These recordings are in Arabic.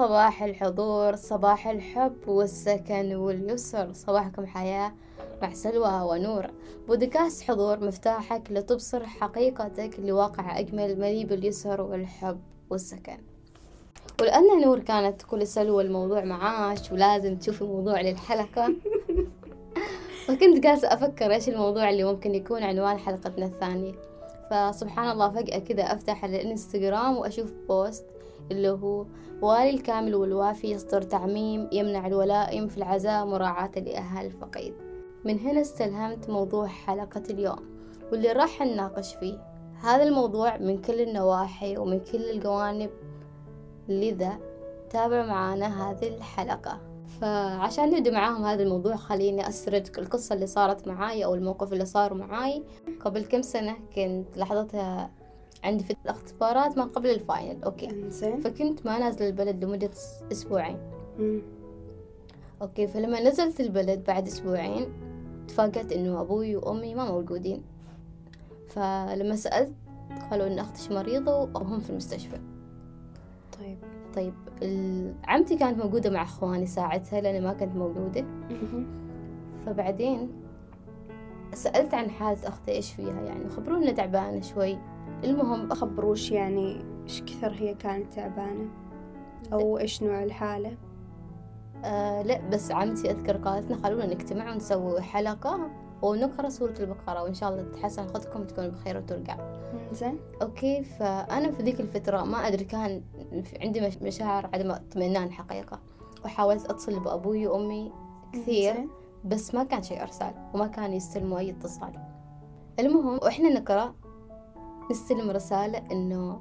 صباح الحضور صباح الحب والسكن واليسر. صباحكم حياة مع سلوى ونور. بودكاست حضور مفتاحك لتبصر حقيقتك لواقع أجمل مليء باليسر والحب والسكن. ولأن نور كانت كل سلوى الموضوع معاش ولازم تشوفي موضوع للحلقة فكنت جالسة أفكر إيش الموضوع اللي ممكن يكون عنوان حلقتنا الثانية. فسبحان الله فجأة كذا أفتح الإنستغرام وأشوف بوست اللي هو والي الكامل والوافي يصدر تعميم يمنع الولائم في العزاء مراعاة لأهل الفقيد. من هنا استلهمت موضوع حلقة اليوم واللي راح نناقش فيه. هذا الموضوع من كل النواحي ومن كل الجوانب. لذا تابع معانا هذه الحلقة. فعشان نبدأ معاهم هذا الموضوع خليني أسرد القصة اللي صارت معاي أو الموقف اللي صار معاي. قبل كم سنة كنت لحظتها عندي في الاختبارات ما قبل ال final okay. زين فكنت ما نازلة البلد لمدة أسبوعين. okay فلما نزلت البلد بعد أسبوعين تفاجأت إنه أبوي وأمي ما موجودين. فلما سألت قالوا إن أختي مريضة وهم في المستشفى. طيب. طيب عمتي كانت موجودة مع إخواني ساعتها لأني ما كنت موجودة. فبعدين سألت عن حالة أختي إيش فيها؟ يعني خبرونا تعبانة شوي. المهم خبروش يعني إيش كثر هي كانت تعبانة؟ أو إيش نوع الحالة؟ آه لا بس عمتي أذكر قالت لنا خلونا نجتمع ونسوي حلقة ونقرأ سورة البقرة وإن شاء الله تتحسن خطكم تكون بخير وترجع. زين. أوكي فأنا في ذيك الفترة ما أدري كان عندي مش- مشاعر عدم اطمئنان حقيقة وحاولت أتصل بأبوي وأمي كثير زين. بس ما كان شيء أرسال وما كان يستلموا أي اتصال. المهم وإحنا نقرأ نستلم رسالة إنه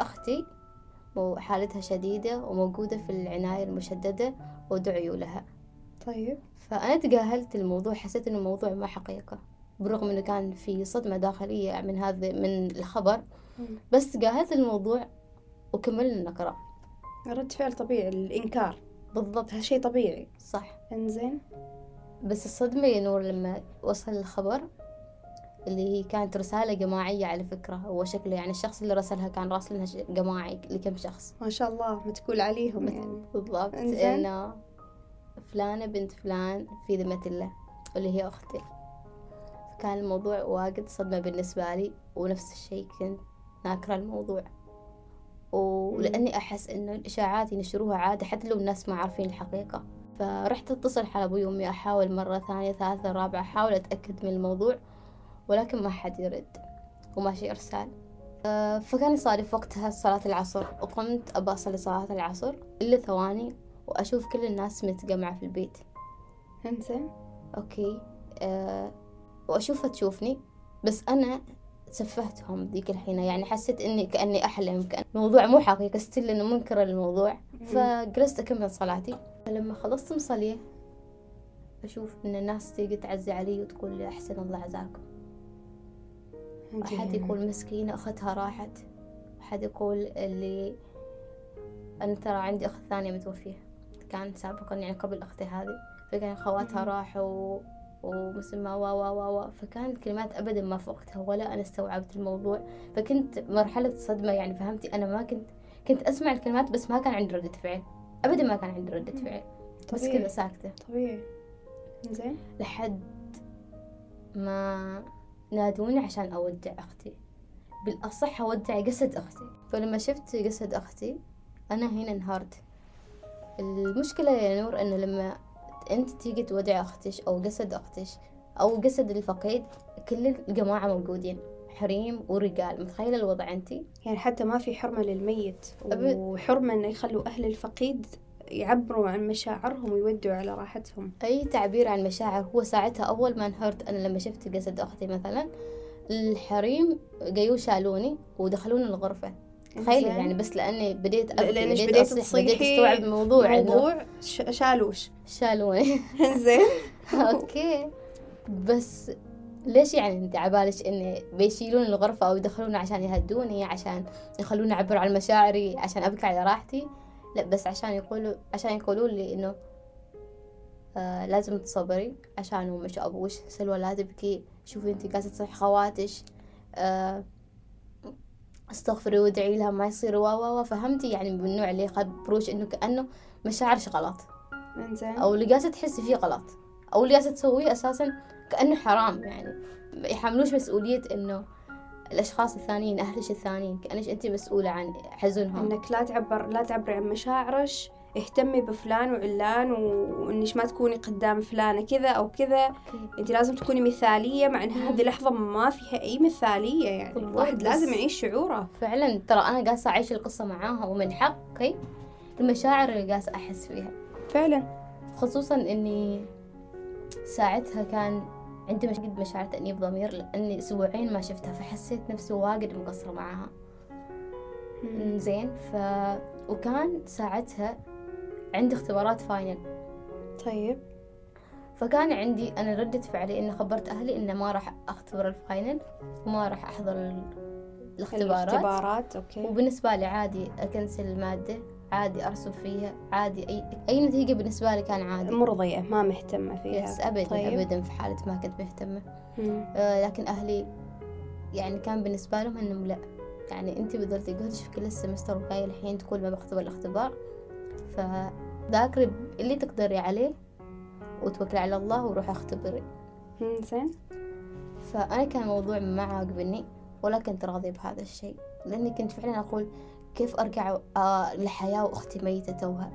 أختي مو- حالتها شديدة وموجودة في العناية المشددة ودعيوا لها. طيب. فأنا تجاهلت الموضوع حسيت إنه الموضوع ما حقيقة بالرغم إنه كان في صدمة داخلية من هذا من الخبر. بس تجاهلت الموضوع وكملنا نقرأ. رد فعل طبيعي الإنكار. بالضبط. هذا شيء طبيعي. صح. إنزين. بس الصدمة يا نور لما وصل الخبر اللي هي كانت رسالة جماعية على فكرة. هو شكله يعني الشخص اللي رسلها كان راسلها جماعي لكم شخص. ما شاء الله متقول عليهم يعني. بالضبط. إنه فلانة بنت فلان في ذمة الله واللي هي أختي. فكان الموضوع واجد صدمة بالنسبة لي ونفس الشيء كنت ناكرة الموضوع. ولأني أحس إنه الإشاعات ينشروها عادة حتى لو الناس ما عارفين الحقيقة. فرحت أتصل على أبوي وأمي أحاول مرة ثانية ثالثة رابعة أحاول أتأكد من الموضوع. ولكن ما حد يرد وماشي إرسال. آه، فكان يصادف وقتها صلاة العصر وقمت أبى أصلي صلاة العصر إلا ثواني وأشوف كل الناس متجمعة في البيت. انزين. أوكي. أه وأشوفها تشوفني بس أنا سفهتهم ذيك الحين. يعني حسيت إني كأني أحلم كأن الموضوع مو حقيقة ستيل إنه منكرة للموضوع فجلست أكمل صلاتي. فلما خلصت مصلية أشوف إن الناس تيجي تعزي علي وتقول لي أحسن الله عزاكم. أحد يقول مسكينة أختها راحت. أحد يقول اللي أنا ترى عندي أخت ثانية متوفية. كان سابقا يعني قبل أختي هذه. فكان خواتها راحوا ومسمى وا وا وا وا. فكانت كلمات أبدا ما فوقتها ولا أنا استوعبت الموضوع. فكنت مرحلة صدمة يعني فهمتي؟ أنا ما كنت كنت أسمع الكلمات بس ما كان عندي ردة فعل. أبدا ما كان عندي ردة فعل. بس. كذا ساكتة. طبيعي. إنزين؟ لحد ما نادوني عشان أودع أختي. بالأصح أودع جسد أختي. فلما شفت جسد أختي أنا هنا انهارت. المشكلة يا نور إنه لما أنت تيجي تودع أختش أو جسد أختش أو جسد الفقيد كل الجماعة موجودين حريم ورجال. متخيلة الوضع أنتي يعني حتى ما في حرمة للميت. وحرمة إنه يخلوا أهل الفقيد يعبروا عن مشاعرهم ويودوا على راحتهم. أي تعبير عن مشاعر هو ساعتها أول ما انهرت أنا لما شفت جسد أختي مثلا الحريم جايو شالوني ودخلوني الغرفة. تخيلي. يعني بس لأني بديت أبكي لأنش بديت, بديت أصيح بديت تصيحي أستوعب الموضوع إنه موضوع ش- شالوش. شالوني. إنزين. okay. بس ليش يعني أنت عبالك إني بيشيلون الغرفة أو يدخلوني عشان يهدوني عشان يخلوني أعبر عن مشاعري عشان أبكي على راحتي؟ لا بس عشان يقولوا عشان يقولوا لي إنه آه لازم تصبري عشان مش ابوش سلوى لا تبكي. شوفي انت قاعدة تصيح خواتش آه استغفري وادعي لها ما يصير وا وا وا فهمتي؟ يعني من النوع اللي يخبروش إنه كأنه مشاعرش غلط. إنزين. أو اللي قاعدة تحسي فيه غلط. أو اللي قاعدة تسويه أساسا كأنه حرام يعني يحملوش مسؤولية إنه الأشخاص الثانيين اهلش الثانيين؟ كانش انت مسؤولة عن حزنهم؟ إنك لا تعبر لا تعبري عن مشاعرك اهتمي بفلان وعلان وإنك ما تكوني قدام فلانة كذا أو كذا. انت لازم تكوني مثالية مع إن هذه لحظة ما فيها أي مثالية يعني. الواحد لازم يعيش شعوره. فعلا ترى أنا قاعدة أعيش القصة معاها ومن حقي المشاعر اللي قاعدة أحس فيها. فعلا. خصوصا إني ساعتها كان عندي مش قد مشاعر تأنيب ضمير لأني أسبوعين ما شفتها فحسيت نفسي واجد مقصرة معاها. زين ف وكان ساعتها عندي اختبارات final. طيب. فكان عندي أنا ردة فعلي إني خبرت أهلي إن ما راح أختبر ال final وما راح أحضر ال- الاختبارات. الاختبارات. okay. وبالنسبة لي عادي أ cancel المادة عادي أرسب فيها عادي أي أي نتيجة بالنسبة لي كان عادي. مرضية ما مهتمة فيها. yes أبدا طيب. أبدا في حالة ما كنت مهتمة. مم. آه، لكن أهلي يعني كان بالنسبة لهم إنهم لا. يعني أنت بذلتي جهدك في كل ال semester وجاي الحين تقول ما بختبر الاختبار. فذاكري اللي تقدري عليه وتوكلي على الله وروحي اختبري. زين. فأنا كان الموضوع ما عاقبني ولا كنت راضية بهذا الشيء. لأني كنت فعلا أقول كيف أرجع آه لحياة وأختي ميتة توها؟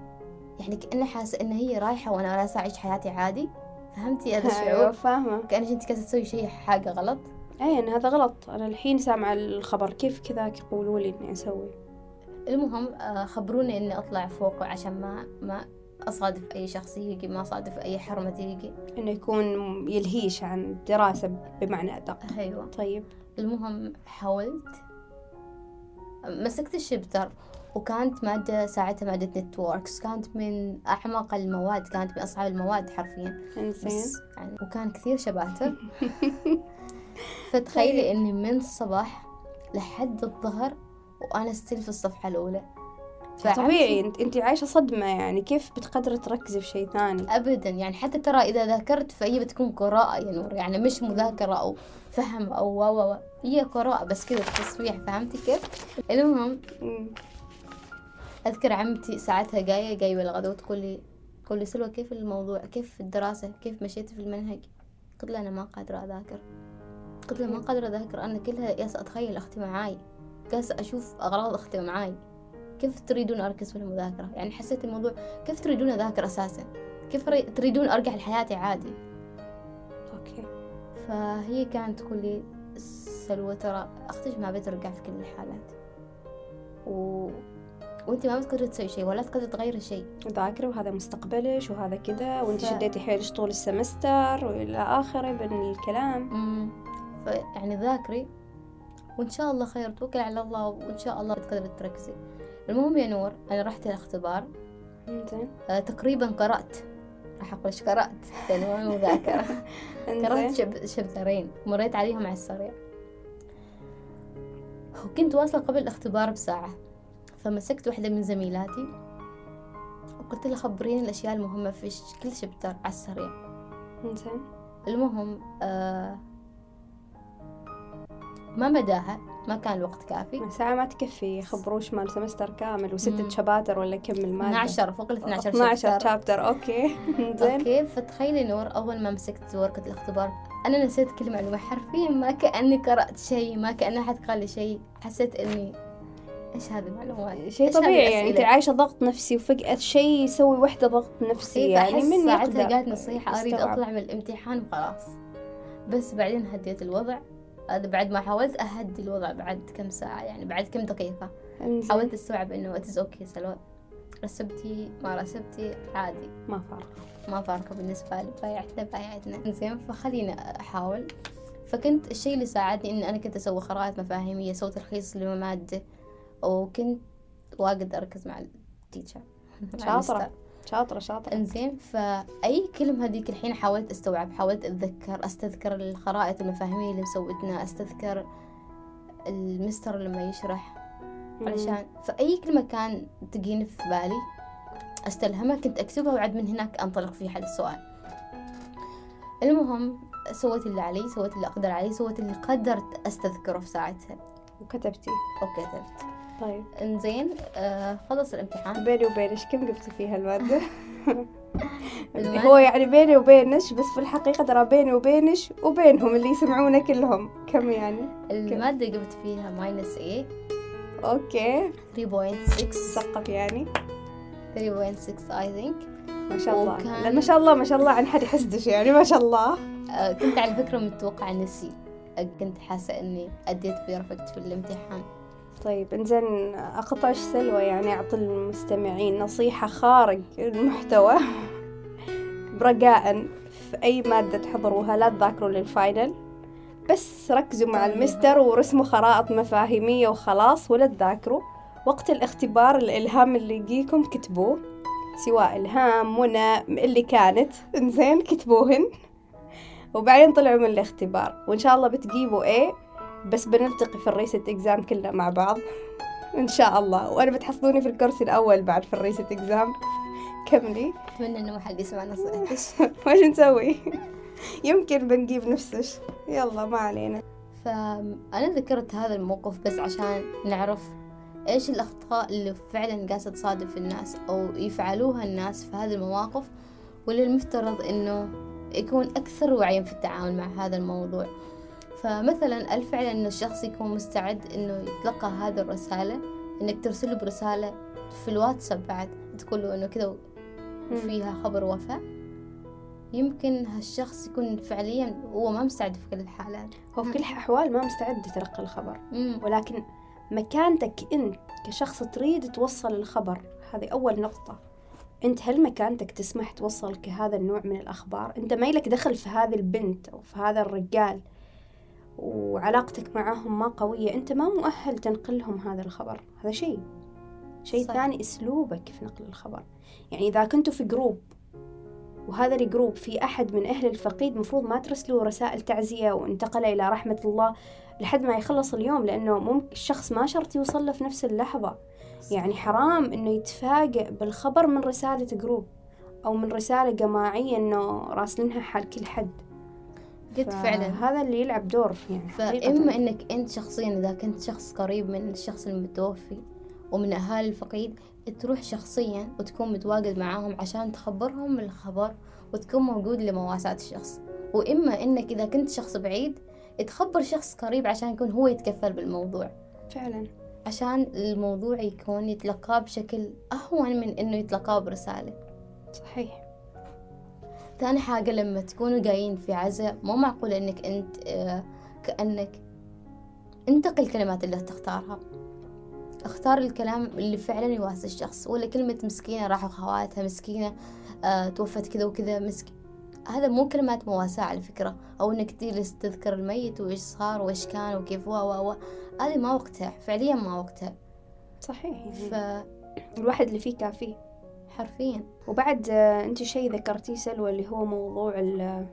يعني كأني حاسة إن هي رايحة وأنا راسة أعيش حياتي عادي. فهمتي هذا الشعور فاهمة. كأنك أنت كنت تسوي شيء حاجة غلط. أي إن هذا غلط. أنا الحين سامعة الخبر. كيف كذاك يقولوا لي إني أسوي؟ المهم آه، خبروني إني أطلع فوق عشان ما ما أصادف أي شخص يجي ما أصادف أي حرمة تيجي إنه يكون يلهيش عن الدراسة بمعنى أدق. أيوه. طيب. المهم حاولت مسكت الشبتر وكانت مادة ساعتها مادة نتوركس كانت من أعمق المواد كانت من أصعب المواد حرفيا. بس يعني وكان كثير شباتر. فتخيلي إني من الصباح لحد الظهر وأنا ستيل في الصفحة الأولى. طبيعي انت انت عايشة صدمة يعني كيف بتقدري تركزي في شيء ثاني؟ ابدا يعني حتى ترى إذا ذاكرت فهي بتكون قراءة يا نور يعني مش مذاكرة أو فهم أو و و و. هي قراءة بس كذا تصفيح فهمتي كيف؟ المهم. أذكر عمتي ساعتها جاية جايبة الغداء وتقول لي تقول لي سلوى كيف الموضوع؟ كيف الدراسة؟ كيف مشيتي في المنهج؟ قلت لها أنا ما قادرة أذاكر. قلت لها ما قادرة أذاكر أنا كلها ياس أتخيل أختي معاي جالسة أشوف أغراض أختي معاي. كيف تريدون أركز في المذاكرة؟ يعني حسيت الموضوع كيف تريدون أذاكر أساسا؟ كيف ري- تريدون أرجع لحياتي عادي؟ okay. فهي كانت تقول لي سلوى ترى أختك ما بترجع في كل الحالات. و... وأنت ما بتقدري تسوي شيء ولا تقدري تغيري شيء. ذاكري وهذا مستقبلك وهذا كذا وأنت ف- شديتي حيلك طول السمستر وإلى آخره من الكلام. امم فيعني ذاكري وإن شاء الله خير توكلي على الله وإن شاء الله بتقدري تركزي. المهم يا نور أنا رحت الاختبار. إنزين. آه تقريبا قرأت. راح أقول إيش قرأت؟ لأنه ما مذاكرة. قرأت شب... شابترين مريت عليهم على السريع. وكنت واصلة قبل الاختبار بساعة. فمسكت واحدة من زميلاتي. وقلت لها خبريني الأشياء المهمة في كل chapter على السريع. إنزين. المهم آه ما مداها ما كان الوقت كافي. ساعة ما تكفي خبروش مال semester كامل وستة. chapters ولا كم المادة؟ 12 فوق ال 12 12 chapter. okay. زين. okay فتخيلي نور أول ما مسكت ورقة الاختبار. أنا نسيت كل معلومة حرفيا ما كأني قرأت شيء ما كأن أحد قال لي شيء. حسيت إني إيش هذه المعلومات؟ شيء طبيعي يعني أنت؟ عايشة ضغط نفسي وفجأة شيء يسوي وحدة ضغط نفسي يعني من ساعتها قالت نصيحة أريد يستوعب. أطلع من الامتحان وخلاص. بس بعدين هديت الوضع. بعد ما حاولت أهدي الوضع بعد كم ساعة يعني بعد كم دقيقة. حاولت أستوعب إنه it's okay سلوى. رسبتي ما رسبتي عادي. ما فارق ما فارقة بالنسبة لي بايعتنا بايعتنا. زين فخلينا أحاول. فكنت الشيء اللي ساعدني إن أنا كنت أسوي خرائط مفاهيمية أسوي تلخيص للمادة وكنت واجد أركز مع التيتشر شاطرة. المستر. شاطرة شاطرة. إنزين فأي كلمة هذيك الحين حاولت أستوعب حاولت أتذكر أستذكر الخرائط المفاهيمية اللي مسوتنا أستذكر المستر لما يشرح. علشان فأي كلمة كان تجيني في بالي أستلهمها كنت أكتبها وعد من هناك أنطلق في حل السؤال. المهم سويت اللي علي سويت اللي أقدر عليه سويت اللي قدرت أستذكره في ساعتها. وكتبتي وكتبت. طيب. انزين آه خلص الامتحان. بيني وبينش كم جبتي فيها المادة؟ المادة- هو يعني بيني وبينش بس في الحقيقة ترى بيني وبينش وبينهم اللي يسمعونا كلهم. كم يعني؟ المادة جبت فيها minus A okay. 3.6 مثقف يعني. 3.6 I think. ما شاء الله. وكان- لا ما شاء الله ما شاء الله عن حد يحسدش يعني ما شاء الله. آه كنت على فكرة متوقعة نسي. كنت حاسة إني أديت perfect في الامتحان. طيب إنزين اقطعش سلوى يعني أعطي المستمعين نصيحة خارج المحتوى. برجاء في أي مادة تحضروها لا تذاكروا لل final بس ركزوا مع المستر ورسموا خرائط مفاهيمية وخلاص ولا تذاكروا. وقت الاختبار الإلهام اللي يجيكم كتبوه سواء إلهام منى اللي كانت. إنزين كتبوهن. وبعدين طلعوا من الاختبار. وإن شاء الله بتجيبوا A بس بنلتقي في ال resit exam كلنا مع بعض. إن شاء الله. وأنا بتحصلوني في ال course الأول بعد في الريست اكزام كملي. أتمنى إنه ما حد يسمع نصيحتش وش نسوي؟ يمكن بنجيب نفسش يلا ما علينا. فأنا ذكرت هذا الموقف بس عشان نعرف إيش الأخطاء اللي فعلا قاعدة تصادف الناس أو يفعلوها الناس في هذه المواقف. واللي المفترض إنه يكون أكثر وعيا في التعامل مع هذا الموضوع. فمثلا الفعل إنه الشخص يكون مستعد إنه يتلقى هذه الرسالة؟ إنك ترسله برسالة في الواتساب بعد تقول له إنه كذا فيها خبر وفاة يمكن هالشخص يكون فعليا هو ما مستعد في كل الحالات. هو في كل الأحوال ما مستعد تلقى الخبر. مم. ولكن مكانتك أنت كشخص تريد توصل الخبر هذه أول نقطة. أنت هل مكانتك تسمح توصل كهذا النوع من الأخبار؟ أنت ما لك دخل في هذه البنت أو في هذا الرجال وعلاقتك معهم ما قوية أنت ما مؤهل تنقلهم هذا الخبر. هذا شيء. شيء صح. ثاني أسلوبك في نقل الخبر. يعني إذا كنتوا في group وهذا ال group في أحد من أهل الفقيد مفروض ما ترسلوا رسائل تعزية وانتقل إلى رحمة الله لحد ما يخلص اليوم لأنه ممكن الشخص ما شرط يوصل له في نفس اللحظة. يعني حرام إنه يتفاجئ بالخبر من رسالة group أو من رسالة جماعية إنه راسلينها حال كل حد. قد فعلا. هذا اللي يلعب دور يعني. فإما إنك أنت شخصيا إذا كنت شخص قريب من الشخص المتوفي ومن أهالي الفقيد تروح شخصيا وتكون متواجد معاهم عشان تخبرهم الخبر وتكون موجود لمواساة الشخص. وإما إنك إذا كنت شخص بعيد تخبر شخص قريب عشان يكون هو يتكفل بالموضوع. فعلا. عشان الموضوع يكون يتلقاه بشكل أهون من إنه يتلقاه برسالة. صحيح. ثاني حاجة لما تكونوا جايين في عزاء مو معقول إنك أنت آه، كأنك انتقي الكلمات اللي تختارها. اختار الكلام اللي فعلا يواسي الشخص ولا كلمة مسكينة راحوا خواتها مسكينة آه توفت كذا وكذا مسك. هذا مو كلمات مواساة على فكرة أو إنك تجلس تذكر الميت وإيش صار وإيش كان وكيف و و و هذه ما وقتها فعليا ما وقتها. صحيح. يعني الواحد اللي فيه كافيه فحرفيا وبعد آه، أنت شيء ذكرتيه سلوى اللي هو موضوع ال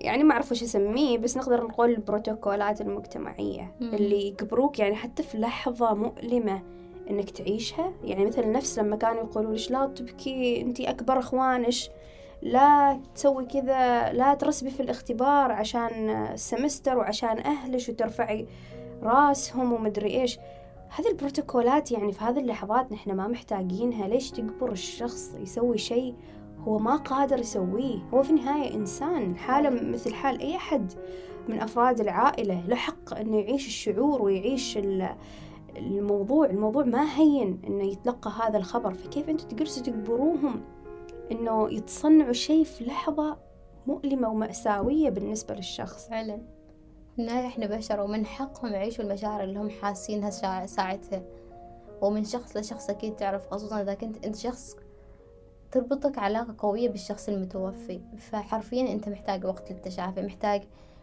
يعني ما أعرف وش أسميه بس نقدر نقول البروتوكولات المجتمعية مم. اللي يجبروك يعني حتى في لحظة مؤلمة إنك تعيشها. يعني مثلا نفس لما كانوا يقولوا ليش لا تبكي أنت أكبر أخوانش لا تسوي كذا لا ترسبي في الاختبار عشان السمستر وعشان أهلش وترفعي راسهم ومدري إيش. هذه البروتوكولات يعني في هذه اللحظات نحن ما محتاجينها. ليش تجبر الشخص يسوي شيء هو ما قادر يسويه؟ هو في النهاية إنسان حالة مثل حال أي أحد من أفراد العائلة. له حق أنه يعيش الشعور ويعيش ال- الموضوع. الموضوع ما هين أنه يتلقى هذا الخبر. فكيف أنتوا تجلسوا تجبروهم أنه يتصنعوا شيء في لحظة مؤلمة ومأساوية بالنسبة للشخص؟ فعلا. النهاية إحنا بشر ومن حقهم يعيشوا المشاعر اللي هم حاسينها ساع- ساعتها. ومن شخص لشخص أكيد تعرف خصوصا إذا كنت أنت شخص تربطك علاقة قوية بالشخص المتوفي. فحرفيا أنت محتاج وقت للتشافي محتاج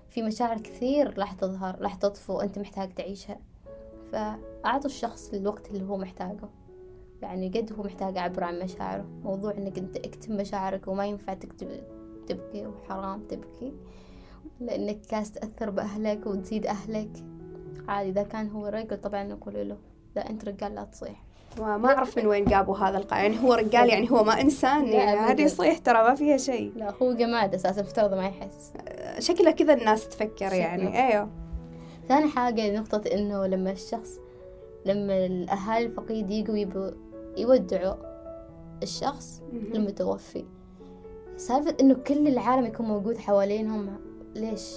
في مشاعر كثير راح تظهر راح تطفو وأنت محتاج تعيشها. فأعطوا الشخص الوقت اللي هو محتاجه. يعني قد هو محتاج يعبر عن مشاعره. موضوع إنك أنت أكتم مشاعرك وما ينفع تكتب تبكي وحرام تبكي. لانك كاس تأثر بأهلك وتزيد أهلك. عادي إذا كان هو رجل طبعا نقول له لا أنت رجال لا تصيح. وما أعرف من وين جابوا هذا القاعدة يعني هو رجال يعني هو ما إنسان يعني. هذه يصيح ترى ما فيها شيء. لا هو جماد أساسا مفترض ما يحس. شكله كذا الناس تفكر. يعني. أيوه. ثاني حاجة نقطة إنه لما الشخص لما الأهالي الفقيد يجوا يبوا يودعوا الشخص. المتوفي سالفة إنه كل العالم يكون موجود حوالينهم ليش؟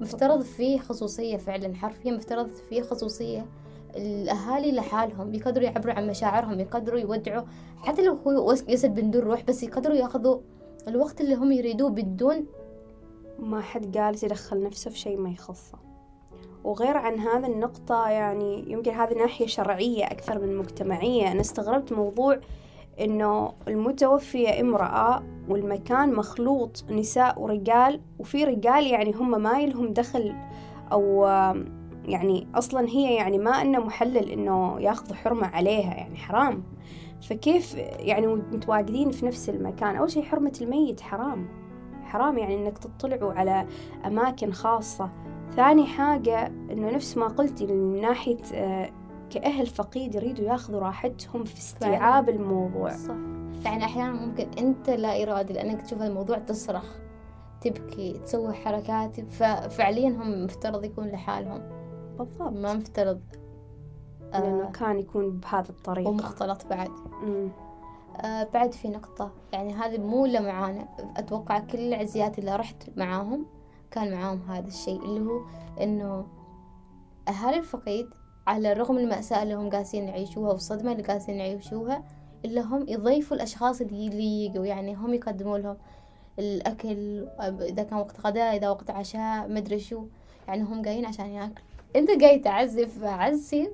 مفترض فيه خصوصية فعلا حرفيا مفترض فيه خصوصية. الأهالي لحالهم يقدروا يعبروا عن مشاعرهم يقدروا يودعوا. حتى لو هو جسد من دون روح بس يقدروا يأخذوا الوقت اللي هم يريدوه بدون ما حد جالس يدخل نفسه في شيء ما يخصه. وغير عن هذا النقطة يعني يمكن هذه ناحية شرعية أكثر من مجتمعية. أنا استغربت موضوع إنه المتوفية امرأة والمكان مخلوط نساء ورجال وفي رجال يعني هم ما يلهم دخل أو يعني أصلا هي يعني ما إنه محلل إنه ياخذوا حرمة عليها يعني حرام. فكيف يعني متواجدين في نفس المكان؟ أول شيء حرمة الميت حرام. حرام يعني إنك تطلعوا على أماكن خاصة. ثاني حاجة إنه نفس ما قلتي من ناحية آه، كأهل فقيد يريدوا ياخذوا راحتهم في استيعاب الموضوع. صح. يعني أحيانا ممكن أنت لا إرادي لأنك تشوف الموضوع تصرخ تبكي تسوي حركات ففعليا هم مفترض يكون لحالهم. بالضبط. ما مفترض لأنه آه كان يكون بهذه الطريقة. ومختلط بعد. أمم. آه بعد في نقطة يعني هذه مو إلا معانا أتوقع كل العزيات اللي رحت معاهم كان معاهم هذا الشيء اللي هو إنه أهالي الفقيد على الرغم من المأساة اللي هم قاسين يعيشوها والصدمة اللي قاسين يعيشوها إلا هم يضيفوا الأشخاص اللي يجوا. يعني هم يقدموا لهم الأكل إذا كان وقت غداء إذا وقت عشاء مدري شو. يعني هم جايين عشان ياكل أنت جاي تعزف عزي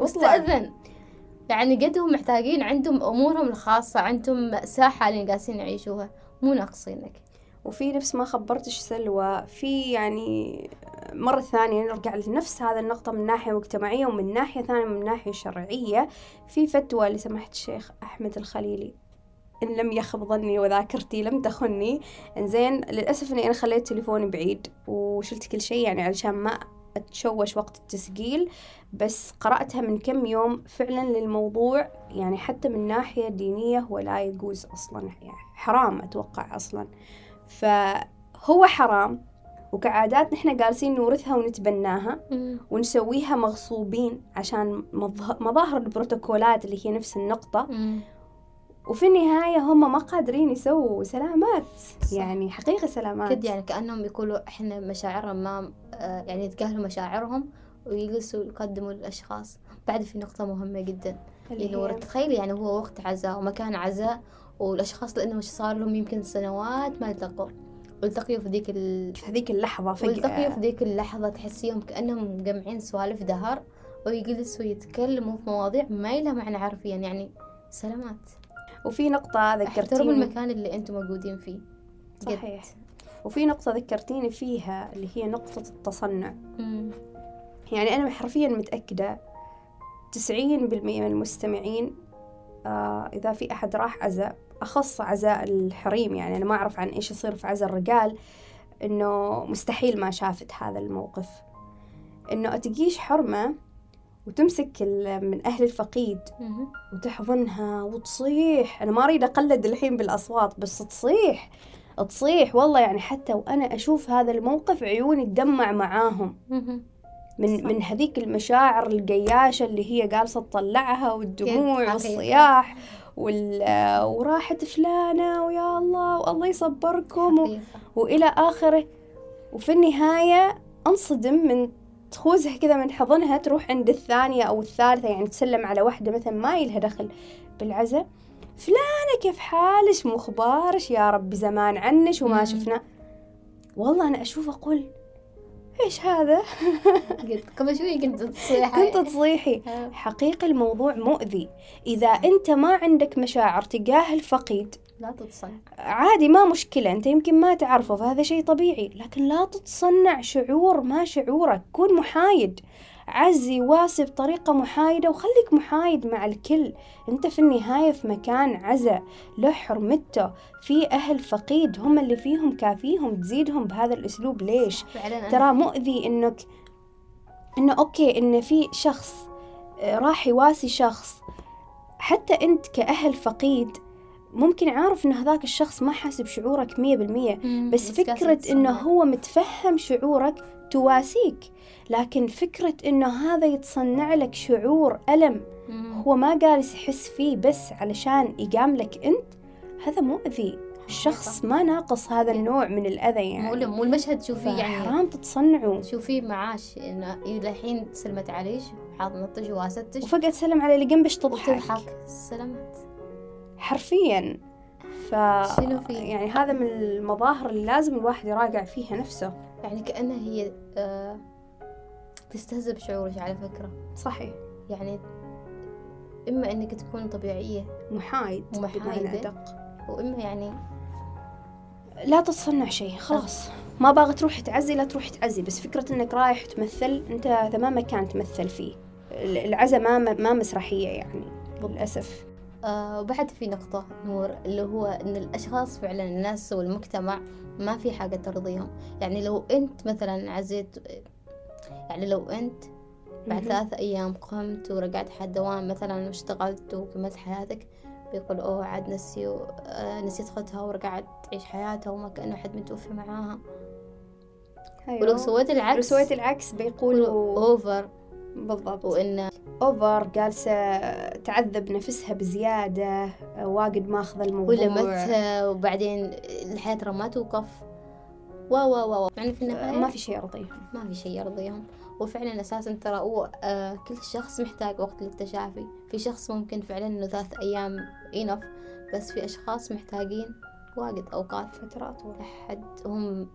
واستأذن يعني قد هم محتاجين عندهم أمورهم الخاصة عندهم مأساة حاليا قاسين يعيشوها. مو ناقصينك. وفي نفس ما خبرتش سلوى في يعني مرة ثانية نرجع لنفس هذا النقطة من ناحية مجتمعية ومن ناحية ثانية من ناحية شرعية. في فتوى لسماحة الشيخ أحمد الخليلي. إن لم يخب ظني وذاكرتي لم تخني. إنزين للأسف إني أنا خليت تليفوني بعيد وشلت كل شيء يعني علشان ما أتشوش وقت التسجيل. بس قرأتها من كم يوم فعلا للموضوع يعني حتى من ناحية دينية هو لا يجوز أصلا يعني حرام أتوقع أصلا. فهو حرام. وكعادات نحن جالسين نورثها ونتبناها ونسويها مغصوبين عشان مظاهر البروتوكولات اللي هي نفس النقطة. وفي النهاية هم ما قادرين يسووا سلامات. يعني حقيقة سلامات. كد يعني كأنهم يقولوا إحنا مشاعرنا ما آه، يعني يتجاهلوا مشاعرهم ويجلسوا يقدموا للأشخاص. بعد في نقطة مهمة جدا اللي هو تخيل يعني هو وقت عزاء ومكان عزاء والأشخاص لأنه صار لهم يمكن سنوات ما التقوا. والتقيوا في ذيك ال... في هذيك اللحظة والتقيوا فجأة في ذيك اللحظة تحسيهم كأنهم مجمعين سوالف دهر ويجلسوا يتكلموا في مواضيع ما لها معنى حرفيا يعني سلامات. وفي نقطة احترموا ذكرتيني المكان اللي أنتم موجودين فيه. جد. صحيح. وفي نقطة ذكرتيني فيها اللي هي نقطة التصنع. مم. يعني أنا حرفيا متأكدة تسعين بالمية من المستمعين إذا في أحد راح عزاء أخص عزاء الحريم يعني أنا ما أعرف عن إيش يصير في عزاء الرجال إنه مستحيل ما شافت هذا الموقف إنه تجيش حرمة وتمسك ال- من أهل الفقيد. وتحضنها وتصيح أنا ما أريد أقلد الحين بالأصوات بس تصيح تصيح والله يعني حتى وأنا أشوف هذا الموقف عيوني تدمع معاهم. من صح. من هذيك المشاعر القياشة اللي هي جالسة تطلعها والدموع. والصياح وال وراحت فلانة ويا الله والله يصبركم و... وإلى آخره وفي النهاية أنصدم من تخوزها كذا من حضنها تروح عند الثانية أو الثالثة يعني تسلم على واحدة مثلا ما إلها دخل بالعزاء فلانة كيف حالش مو يا رب زمان عنش وما. شفنا والله أنا أشوف أقول إيش هذا؟ قلت قبل شوي كنت تصيح كنت تصيحي. حقيقة الموضوع مؤذي. إذا أنت ما عندك مشاعر تجاه الفقيد لا تتصنع. عادي ما مشكلة. أنت يمكن ما تعرفه فهذا شيء طبيعي. لكن لا تتصنع شعور ما شعورك. كون محايد. عزي واسي بطريقة محايدة وخليك محايد مع الكل. أنت في النهاية في مكان عزا له حرمته. في أهل فقيد هم اللي فيهم كافيهم تزيدهم بهذا الأسلوب. ليش؟ ترى مؤذي إنك إنه أوكي إن في شخص آه، راح يواسي شخص. حتى أنت كأهل فقيد ممكن عارف إن هذاك الشخص ما حاسب شعورك مية بالمية. بس قاعد فكرة تتصنع. هو متفهم شعورك تواسيك لكن فكرة إنه هذا يتصنع لك شعور ألم. هو ما جالس يحس فيه بس علشان يجاملك أنت هذا مؤذي الشخص ما ناقص هذا النوع من الأذى مو يعني مو المشهد تشوفيه يعني. حرام تتصنعوا تشوفيه معاش إنه إلى الحين سلمت عليش حاضنتش واسدتش. وفجأة تسلم على اللي جنبش تضحك. وتضحك. سلامات. حرفيا. ف؟ يعني هذا من المظاهر اللي لازم الواحد يراجع فيها نفسه. يعني كأنها هي آه تستهزئ بشعورك على فكرة. صحيح. يعني إما إنك تكون طبيعية محايد ومحايدة. أدق. وإما يعني لا تتصنع شيء خلاص. ما باغي تروح تعزي لا تروح تعزي. بس فكرة إنك رايح تمثل أنت هذا ما مكان تمثل فيه. العزا ما ما مسرحية يعني للأسف. آه وبعد في نقطة نور اللي هو إن الأشخاص فعلا الناس والمجتمع ما في حاجة ترضيهم يعني لو أنت مثلا عزيت يعني لو أنت بعد مهم. ثلاث أيام قمت ورجعت حق الدوام مثلا واشتغلت وكملت حياتك بيقول أوه عاد نسي آه نسيت أختها ورجعت تعيش حياتها وما كأنه حد متوفي معاها ولو أيوه. سويت لو العكس سويت العكس بيقولوا أوفر بالضبط. وإن أوفر جالسة تعذب نفسها بزيادة واجد ماخذة الموضوع. ولمتها وبعدين الحياة ترى ما توقف. و و و يعني في النهاية ما في شيء يرضيهم. ما في شيء يرضيهم. وفعلا أساسا ترى هو آه كل شخص محتاج وقت للتشافي. في شخص ممكن فعلا إنه ثلاث أيام إنف بس في أشخاص محتاجين واجد أوقات. فترات. لحد هم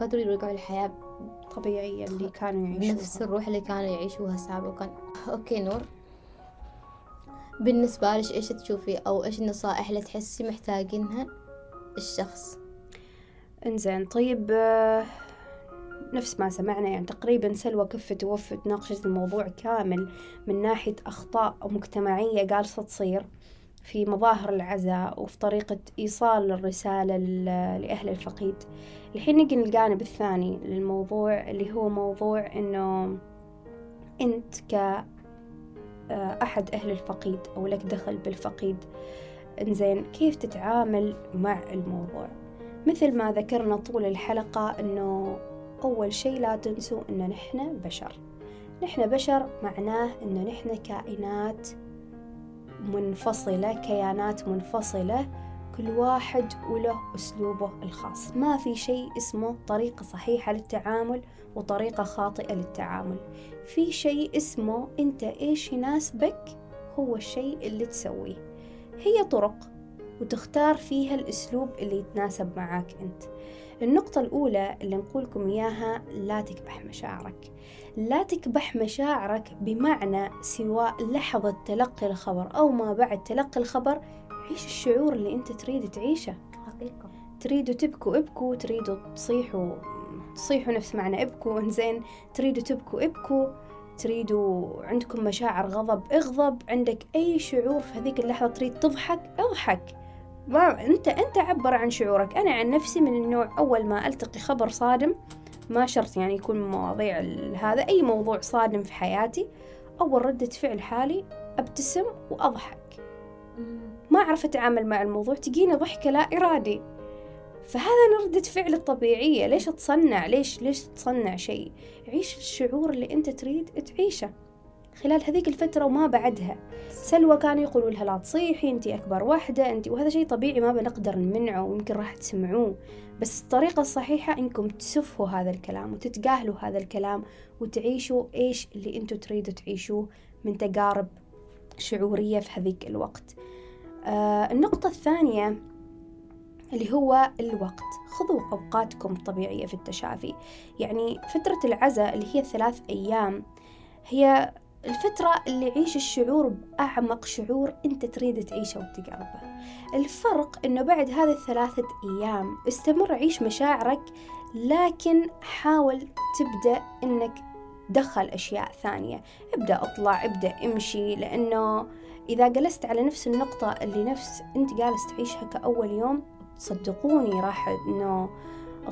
يقدروا يرجعوا الحياة طبيعية اللي كانوا يعيشوها. الروح اللي كانوا يعيشوها سابقا. أوكي نور. بالنسبة لك إيش تشوفي أو إيش النصائح اللي تحسي محتاجينها الشخص؟ إنزين طيب آه، نفس ما سمعنا يعني تقريبا سلوى كفة وفت ناقشت الموضوع كامل من ناحية أخطاء مجتمعية جالسة تصير. في مظاهر العزاء وفي طريقة إيصال الرسالة لأهل الفقيد. الحين نجي للجانب الثاني للموضوع اللي هو موضوع إنه أنت ك آه، أهل الفقيد أو لك دخل بالفقيد. إنزين كيف تتعامل مع الموضوع؟ مثل ما ذكرنا طول الحلقة إنه أول شيء لا تنسوا إن نحن بشر. نحن بشر معناه إنه نحن كائنات منفصلة كيانات منفصلة كل واحد وله أسلوبه الخاص. ما في شيء اسمه طريقة صحيحة للتعامل وطريقة خاطئة للتعامل. في شيء اسمه أنت إيش يناسبك هو الشيء اللي تسويه. هي طرق. وتختار فيها الأسلوب اللي يتناسب معاك أنت. النقطة الأولى اللي نقولكم إياها لا تكبح مشاعرك. لا تكبح مشاعرك بمعنى سواء لحظة تلقي الخبر أو ما بعد تلقي الخبر عيش الشعور اللي أنت تريد تعيشه. حقيقة. تريدوا تبكوا ابكوا تريدوا تصيحوا تصيحوا نفس معنى ابكوا إنزين. تريدوا تبكوا ابكوا تريدوا عندكم مشاعر غضب اغضب عندك أي شعور في هذيك اللحظة تريد تضحك أضحك. ما انت انت عبر عن شعورك. أنا عن نفسي من النوع أول ما ألتقي خبر صادم ما شرط يعني يكون مواضيع ال- هذا أي موضوع صادم في حياتي أول ردة فعل حالي أبتسم وأضحك. ما أعرف أتعامل مع الموضوع تجيني ضحكة لا إرادي. فهذا ردة فعل الطبيعية. ليش أتصنع ليش ليش تصنع شيء؟ عيش الشعور اللي أنت تريد تعيشه. خلال هذيك الفترة وما بعدها. سلوى كانوا يقولوا لها لا تصيحي أنت أكبر واحدة أنت وهذا شيء طبيعي ما بنقدر نمنعه ويمكن راح تسمعوه. بس الطريقة الصحيحة إنكم تسفوا هذا الكلام وتتجاهلوا هذا الكلام وتعيشوا إيش اللي أنتوا تريدوا تعيشوه من تجارب شعورية في هذيك الوقت. آه النقطة الثانية اللي هو الوقت. خذوا أوقاتكم الطبيعية في التشافي. يعني فترة العزاء اللي هي ثلاث أيام هي الفترة اللي يعيش الشعور بأعمق شعور أنت تريد تعيشه وتقربه الفرق أنه بعد هذه الثلاثة أيام استمر عيش مشاعرك لكن حاول تبدأ أنك دخل أشياء ثانية. ابدأ اطلع ابدأ امشي لأنه إذا جلست على نفس النقطة اللي نفس أنت جالس تعيشها كأول يوم صدقوني راح إنه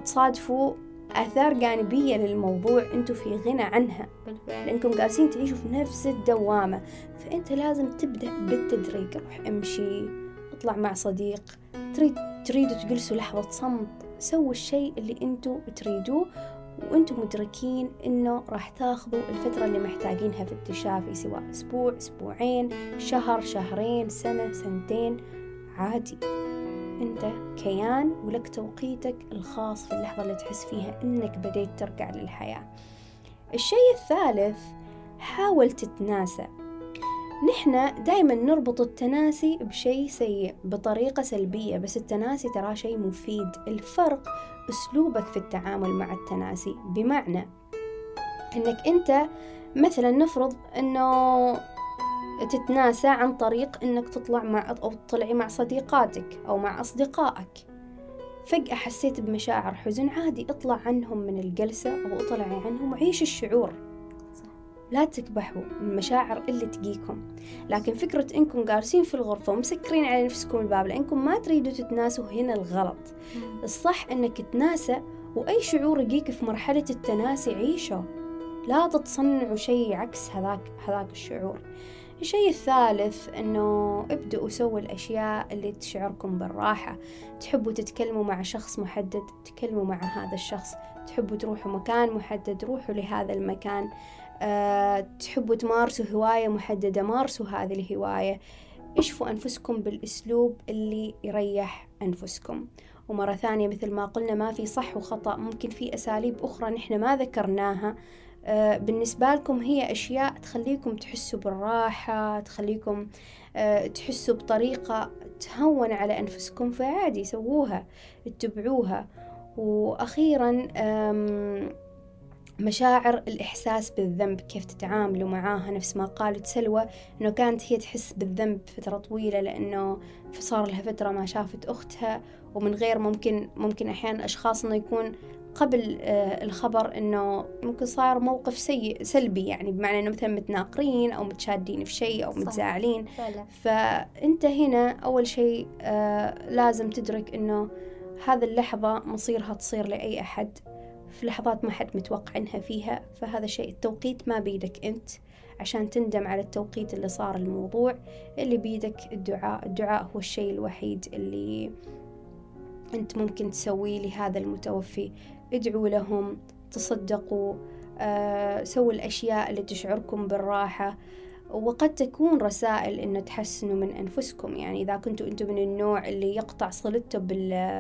تصادفوا آثار جانبية للموضوع أنتوا في غنى عنها. بالفعل. لأنكم جالسين تعيشوا في نفس الدوامة. فأنت لازم تبدأ بالتدريج روح أمشي تطلع مع صديق. تريد تريدوا تجلسوا لحظة صمت. سووا الشيء اللي أنتوا تريدوه وأنتم مدركين إنه راح تاخذوا الفترة اللي محتاجينها في التشافي سواء أسبوع أسبوعين شهر شهرين سنة سنتين. عادي. أنت كيان ولك توقيتك الخاص في اللحظة اللي تحس فيها إنك بديت ترجع للحياة. الشيء الثالث حاول تتناسى. نحن دائما نربط التناسي بشيء سيء بطريقة سلبية بس التناسي ترى شيء مفيد. الفرق أسلوبك في التعامل مع التناسي. بمعنى أنك أنت مثلا نفرض أنه تتناسى عن طريق أنك تطلع مع أو تطلعي مع صديقاتك أو مع أصدقائك. فجأة حسيت بمشاعر حزن عادي اطلع عنهم من الجلسة أو اطلعي عنهم وعيش الشعور. لا تكبحوا المشاعر اللي تجيكم. لكن فكرة إنكم جالسين في الغرفة ومسكرين على نفسكم الباب لأنكم ما تريدوا تتناسوا هنا الغلط. الصح إنك تناسى وأي شعور يجيك في مرحلة التناسي عيشه. لا تتصنعوا شيء عكس هذاك هذاك الشعور. الشيء الثالث إنه ابدأوا سووا الأشياء اللي تشعركم بالراحة. تحبوا تتكلموا مع شخص محدد تكلموا مع هذا الشخص. تحبوا تروحوا مكان محدد روحوا لهذا المكان. أه تحبوا تمارسوا هواية محددة مارسوا هذه الهواية. اشفوا أنفسكم بالأسلوب اللي يريح أنفسكم. ومرة ثانية مثل ما قلنا ما في صح وخطأ. ممكن في أساليب أخرى نحن ما ذكرناها. بالنسبة لكم هي أشياء تخليكم تحسوا بالراحة تخليكم أه تحسوا بطريقة تهون على أنفسكم فعادي سووها اتبعوها. وأخيرا مشاعر الإحساس بالذنب كيف تتعاملوا معاها نفس ما قالت سلوى إنه كانت هي تحس بالذنب فترة طويلة لأنه صار لها فترة ما شافت أختها ومن غير ممكن ممكن أحيانا أشخاص إنه يكون قبل الخبر إنه ممكن صار موقف سيء سلبي يعني بمعنى إنه مثلا متناقرين أو متشادين في شيء أو متزاعلين فأنت هنا أول شيء لازم تدرك إنه هذا اللحظة مصيرها تصير لأي أحد. في لحظات ما حد متوقع إنها فيها. فهذا شيء التوقيت ما بيدك أنت عشان تندم على التوقيت اللي صار الموضوع. اللي بيدك الدعاء الدعاء هو الشيء الوحيد اللي أنت ممكن تسويه لهذا المتوفي. ادعوا لهم تصدقوا آه، سووا الأشياء اللي تشعركم بالراحة. وقد تكون رسائل إنه تحسنوا من أنفسكم. يعني إذا كنتوا أنتم من النوع اللي يقطع صلته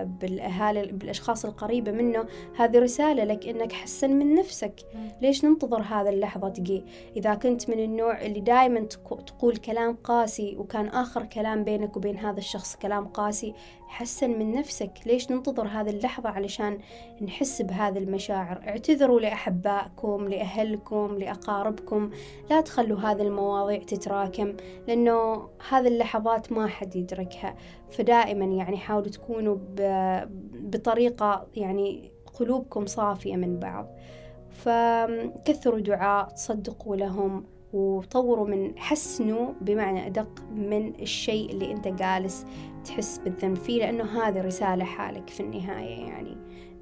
بالأهالي بالأشخاص القريبة منه هذه رسالة لك إنك حسن من نفسك. ليش ننتظر هذا اللحظة تجي؟ إذا كنت من النوع اللي دائما تقول كلام قاسي وكان آخر كلام بينك وبين هذا الشخص كلام قاسي حسن من نفسك. ليش ننتظر هذه اللحظة علشان نحس بهذه المشاعر؟ اعتذروا لأحبائكم لأهلكم لأقاربكم. لا تخلوا هذه المواضيع تتراكم لأنه هذه اللحظات ما حد يدركها. فدائما يعني حاولوا تكونوا بطريقة يعني قلوبكم صافية من بعض. فكثروا دعاء تصدقوا لهم وطوروا من حسنوا بمعنى أدق من الشيء اللي أنت جالس تحس بالذنب فيه لأنه هذه رسالة حالك في النهاية يعني.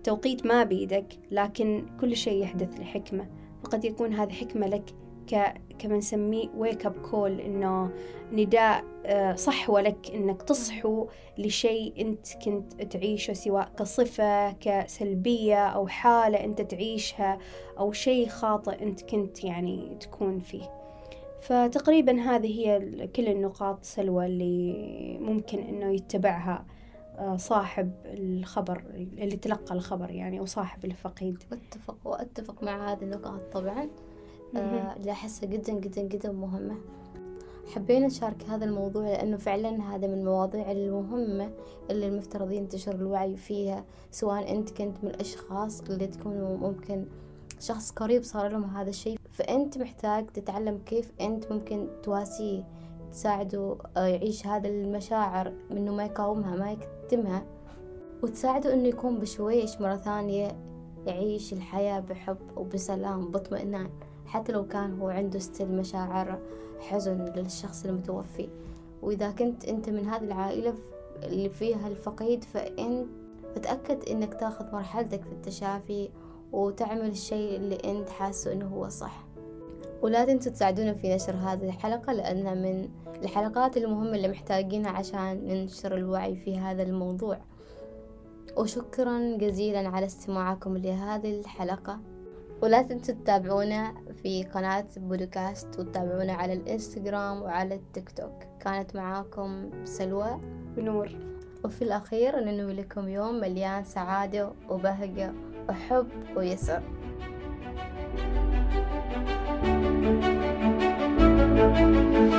توقيت ما بيدك لكن كل شيء يحدث لحكمة وقد يكون هذه حكمة لك ك كما نسميه wake up call إنه نداء آه، صحوة لك إنك تصحو لشيء أنت كنت تعيشه سواء كصفة كسلبية أو حالة أنت تعيشها أو شيء خاطئ أنت كنت يعني تكون فيه. فتقريبا هذه هي كل النقاط سلوى اللي ممكن إنه يتبعها آه، صاحب الخبر اللي تلقى الخبر يعني أو صاحب الفقيد. أتفق وأتفق مع هذه النقاط طبعا. اللي أحسها جدا جدا جدا مهمة. حبينا نشارك هذا الموضوع لأنه فعلا هذا من المواضيع المهمة اللي المفترض ينتشر الوعي فيها سواء أنت كنت من الأشخاص اللي تكونوا ممكن شخص قريب صار لهم هذا الشيء. فأنت محتاج تتعلم كيف أنت ممكن تواسيه تساعده آه، يعيش هذا المشاعر إنه ما يقاومها ما يكتمها وتساعده إنه يكون بشويش مرة ثانية يعيش الحياة بحب وبسلام باطمئنان حتى لو كان هو عنده ستيل مشاعر حزن للشخص المتوفي. وإذا كنت أنت من هذه العائلة اللي فيها الفقيد فأنت فتأكد إنك تاخذ مرحلتك في التشافي وتعمل الشيء اللي أنت حاسه إنه هو صح. ولا تنسوا تساعدونا في نشر هذه الحلقة لأنها من الحلقات المهمة اللي محتاجينها عشان ننشر الوعي في هذا الموضوع. وشكرا جزيلا على استماعكم لهذه الحلقة. ولا تنسوا تتابعونا في قناة بودكاست وتتابعونا على الإنستغرام وعلى التيك توك. كانت معاكم سلوى ونور. وفي الأخير ننوي لكم يوم مليان سعادة وبهجة وحب ويسر. thank you